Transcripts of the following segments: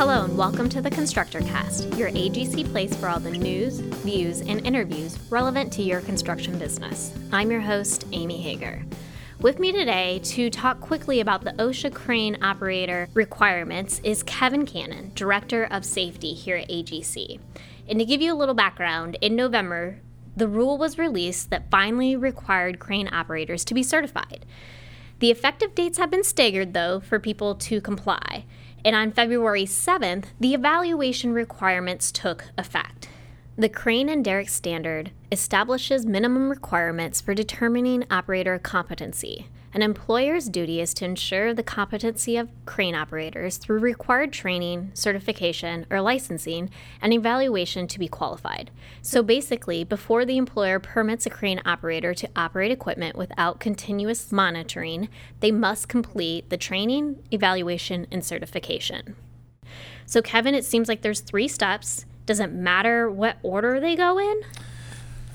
Hello, and welcome to the Constructor Cast, your AGC place for all the news, views, and interviews relevant to your construction business. I'm your host, Amy Hager. With me today to talk quickly about the OSHA crane operator requirements is Kevin Cannon, Director of Safety here at AGC. And to give you a little background, in November, the rule was released that finally required crane operators to be certified. The effective dates have been staggered, though, for people to comply. And on February 7th, the evaluation requirements took effect. The Crane and Derrick Standard establishes minimum requirements for determining operator competency. An employer's duty is to ensure the competency of crane operators through required training, certification, or licensing, and evaluation to be qualified. So basically, before the employer permits a crane operator to operate equipment without continuous monitoring, they must complete the training, evaluation, and certification. So, Kevin, it seems like there's three steps. Does it matter what order they go in?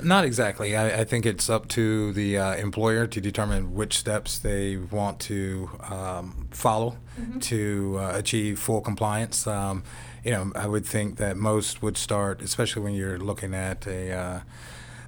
Not exactly. I, I, think it's up to the uh, employer to determine which steps they want to um, follow mm-hmm. to uh, achieve full compliance. Um, you know, I would think that most would start, especially when you're looking at a uh,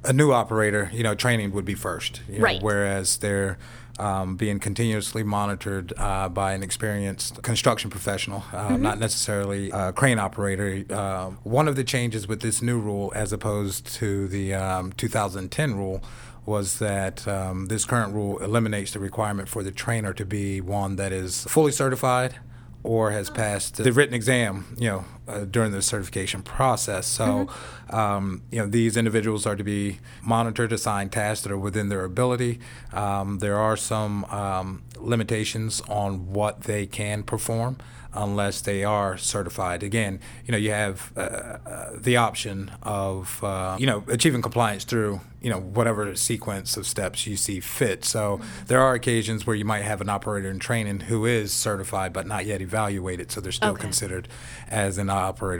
a new operator. You know, training would be first. You know, right. Whereas they're um, being continuously monitored uh, by an experienced construction professional, uh, mm-hmm. not necessarily a crane operator. Uh, one of the changes with this new rule, as opposed to the um, 2010 rule, was that um, this current rule eliminates the requirement for the trainer to be one that is fully certified or has passed the written exam, you know, uh, during the certification process. So, mm-hmm. um, you know, these individuals are to be monitored, assigned tasks that are within their ability. Um, there are some um, limitations on what they can perform unless they are certified. Again, you know, you have uh, uh, the option of, uh, you know, achieving compliance through, you know, whatever sequence of steps you see fit. So mm-hmm. there are occasions where you might have an operator in training who is certified but not yet evaluated, so they're still okay. considered as an operator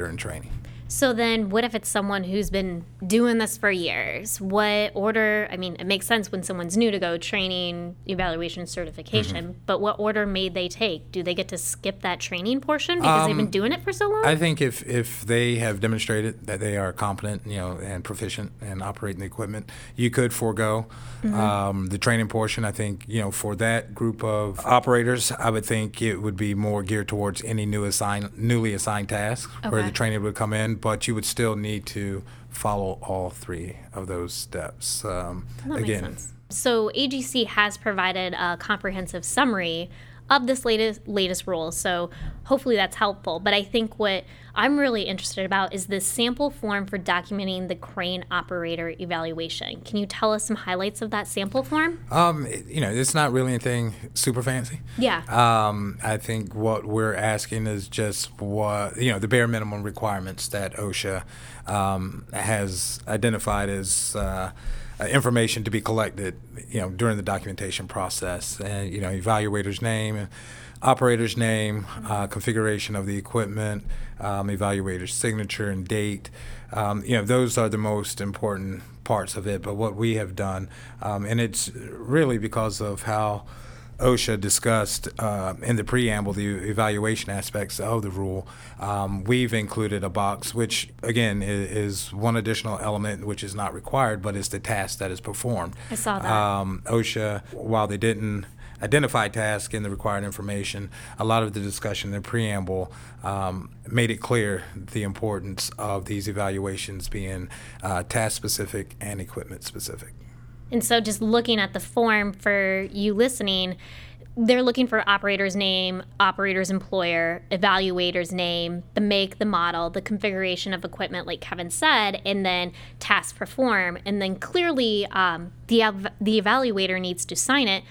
in training. So then, what if it's someone who's been doing this for years? What order? I mean, it makes sense when someone's new to go training, evaluation, certification, mm-hmm. but what order may they take? Do they get to skip that training portion because um, they've been um, doing it for so long? I think if, if they have demonstrated that they are competent, you know, and proficient in operating the equipment, you could forego mm-hmm. um, the training portion. I think, you know, for that group of operators, I would think it would be more geared towards any new assign, newly assigned tasks okay. where the training would come in but you would still need to follow all three of those steps. Um, again. So AGC has provided a comprehensive summary of this latest latest rule. So hopefully that's helpful. But I think what I'm really interested about is the sample form for documenting the crane operator evaluation. Can you tell us some highlights of that sample form? Um, you know, it's not really anything super fancy. Yeah. Um, I think what we're asking is just what you know the bare minimum requirements that OSHA um, has identified as. Uh, uh, information to be collected, you know, during the documentation process, and you know, evaluator's name, operator's name, uh, configuration of the equipment, um, evaluator's signature and date. Um, you know, those are the most important parts of it. But what we have done, um, and it's really because of how OSHA discussed uh, in the preamble the evaluation aspects of the rule, um, we've included a box, which again is, is, one additional element which is not required, but is the task that is performed. I saw that. Um, OSHA, while they didn't identify task and the required information, a lot of the discussion in the preamble um, made it clear the importance of these evaluations being uh, task specific and equipment specific. And so, just looking at the form for you listening, they're looking for operator's name, operator's employer, evaluator's name, the make, the model, the configuration of equipment, like Kevin said, and then task perform. And then clearly, um, the ev- the evaluator needs to sign it.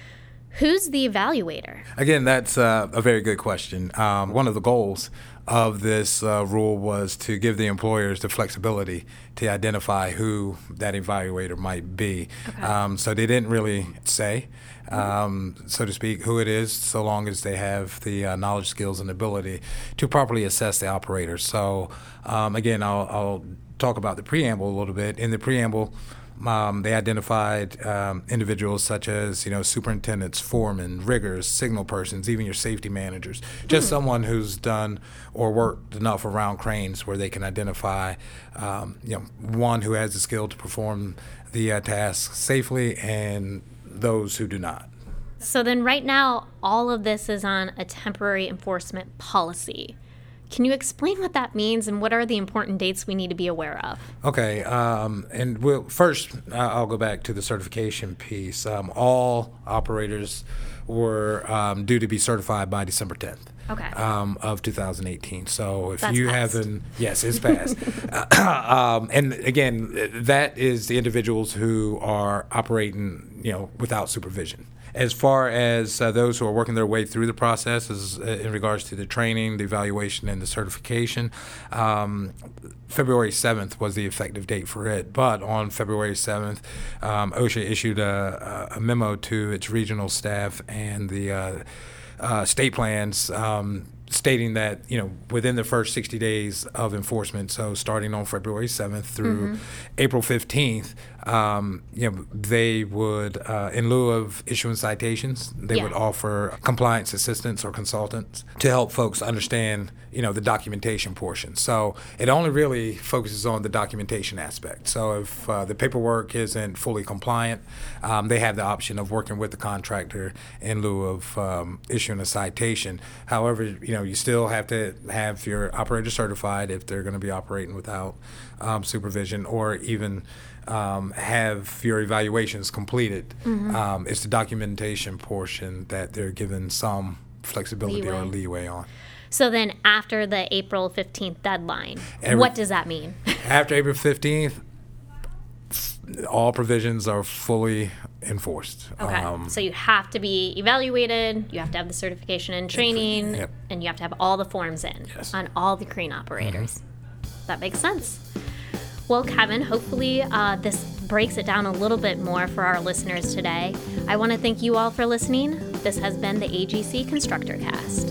Who's the evaluator? Again, that's uh, a very good question. Um, one of the goals of this uh, rule was to give the employers the flexibility to identify who that evaluator might be. Okay. Um, so they didn't really say, um, so to speak, who it is, so long as they have the uh, knowledge, skills, and ability to properly assess the operator. So um, again, I'll, I'll, talk about the preamble a little bit. In the preamble, Um, they identified um, individuals such as you know superintendents, foremen, riggers, signal persons, even your safety managers. Just someone who's done or worked enough around cranes where they can identify um, you know one who has the skill to perform the uh, task safely and those who do not. So then, right now, all of this is on a temporary enforcement policy. Can you explain what that means and what are the important dates we need to be aware of? Okay, um, and we'll first I'll go back to the certification piece. Um, all operators were um, due to be certified by December 10th. Okay. Um, of 2018. So if That's you fast. haven't, yes, it's fast. Uh, um, and again, that is the individuals who are operating, you know, without supervision. As far as uh, those who are working their way through the process, as, uh, in regards to the training, the evaluation, and the certification, um, February 7th was the effective date for it. But on February 7th, um, OSHA issued a, a memo to its regional staff and the uh, uh, state plans um, stating that you know within the first 60 days of enforcement, so starting on February 7th through April 15th, um, you know they would, uh, in lieu of issuing citations, they Yeah. would offer compliance assistance or consultants to help folks understand you know the documentation portion. So it only really focuses on the documentation aspect. So if uh, the paperwork isn't fully compliant, um, they have the option of working with the contractor in lieu of um, issuing a citation. However, you know you still have to have your operator certified if they're going to be operating without um, supervision or even um, have your evaluations completed. Um, it's the documentation portion that they're given some flexibility or Leeway. leeway on. So then, after the April 15th deadline, Every- what does that mean? After April 15th, all provisions are fully enforced. Okay. Um, so you have to be evaluated, you have to have the certification and training, Yep. and you have to have all the forms in Yes. Mm-hmm. on all the crane operators. That makes sense. Well, Kevin, hopefully uh, this breaks it down a little bit more for our listeners today. I want to thank you all for listening. This has been the AGC Constructor Cast.